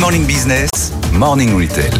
Morning Business, Morning Retail.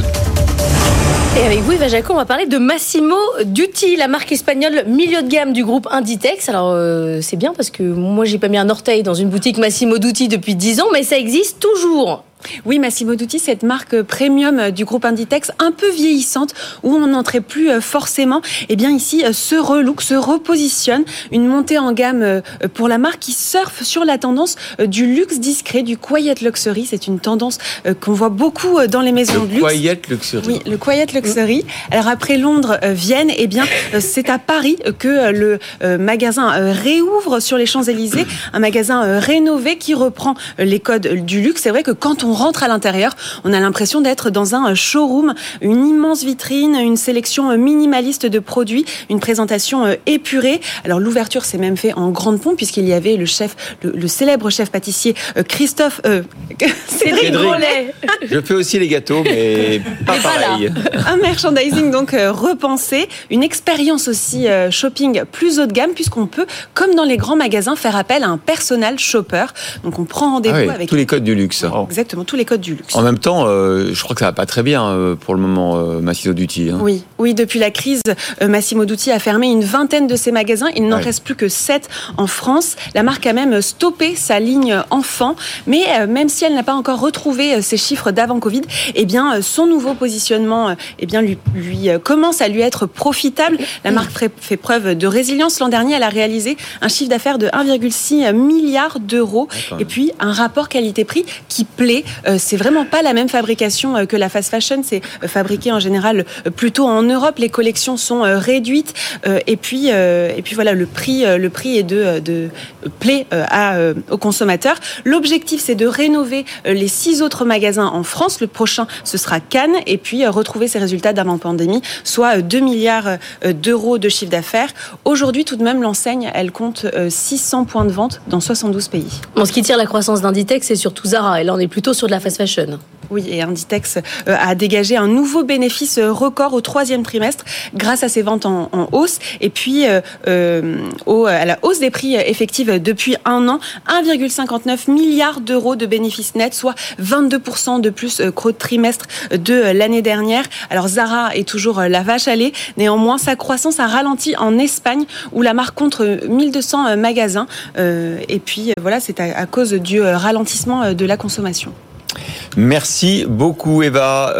Et avec vous, Eva Jaco, on va parler de Massimo Dutti, la marque espagnole milieu de gamme du groupe Inditex. Alors, euh, c'est bien parce que moi, j'ai pas mis un orteil dans une boutique Massimo Dutti depuis 10 ans, mais ça existe toujours. Oui, Massimo Dutti, cette marque premium du groupe Inditex, un peu vieillissante, où on n'entrait plus euh, forcément. Eh bien ici, euh, se relook, se repositionne, une montée en gamme euh, pour la marque qui surfe sur la tendance du luxe discret, du quiet luxury. C'est une tendance qu'on voit beaucoup dans les maisons de luxe. Le quiet luxury. Oui, le quiet luxury. Alors après Londres, Vienne, eh bien c'est à Paris que le magasin réouvre sur les Champs-Élysées, un magasin rénové qui reprend les codes du luxe. C'est vrai que quand on on rentre à l'intérieur, on a l'impression d'être dans un showroom, une immense vitrine, une sélection minimaliste de produits, une présentation euh, épurée. Alors l'ouverture s'est même fait en grande pompe puisqu'il y avait le chef, le, célèbre chef pâtissier euh, Christophe euh, Cédric Je fais aussi les gâteaux, mais pas pareil. Un merchandising donc repensé, une expérience aussi shopping plus haut de gamme puisqu'on peut, comme dans les grands magasins, faire appel à un personal shopper. Donc on prend rendez-vous ah avec tous les codes du luxe. Exactement tous les codes du luxe. En même temps, euh, je crois que ça va pas très bien euh, pour le moment, euh, Massimo Dutti. Hein. Oui, oui, depuis la crise, Massimo Dutti a fermé une vingtaine de ses magasins. Il n'en reste plus que sept en France. La marque a même stoppé sa ligne enfant, mais même si elle n'a pas encore retrouvé ses chiffres d'avant Covid, eh bien, son nouveau positionnement, eh bien, lui, lui commence à lui être profitable. La marque fait preuve de résilience. L'an dernier, elle a réalisé un chiffre d'affaires de 1,6 milliard d'euros et puis un rapport qualité-prix qui plaît euh, c'est vraiment pas la même fabrication euh, que la fast fashion. C'est euh, fabriqué en général plutôt en Europe. Les collections sont réduites et puis et puis voilà le prix le prix est de de plaît à aux consommateurs. L'objectif c'est de rénover les six autres magasins en France. Le prochain ce sera Cannes et puis retrouver ses résultats d'avant pandémie, soit 2 milliards d'euros de chiffre d'affaires. Aujourd'hui tout de même l'enseigne elle compte 600 points de vente dans 72 pays. Bon, ce qui tire la croissance d'Inditex c'est surtout Zara et là on est plutôt sur de la fast fashion. Oui, et Inditex euh, a dégagé un nouveau bénéfice euh, record au troisième trimestre grâce à ses ventes en, hausse et puis euh, à la hausse des prix effectifs depuis un an, 1,59 milliard d'euros de bénéfices nets, soit 22% de plus qu'au trimestre de l'année dernière. Alors Zara est toujours la vache à lait, néanmoins sa croissance a ralenti en Espagne où la marque compte 1200 magasins et puis voilà, c'est à cause du ralentissement de la consommation. Merci beaucoup Eva.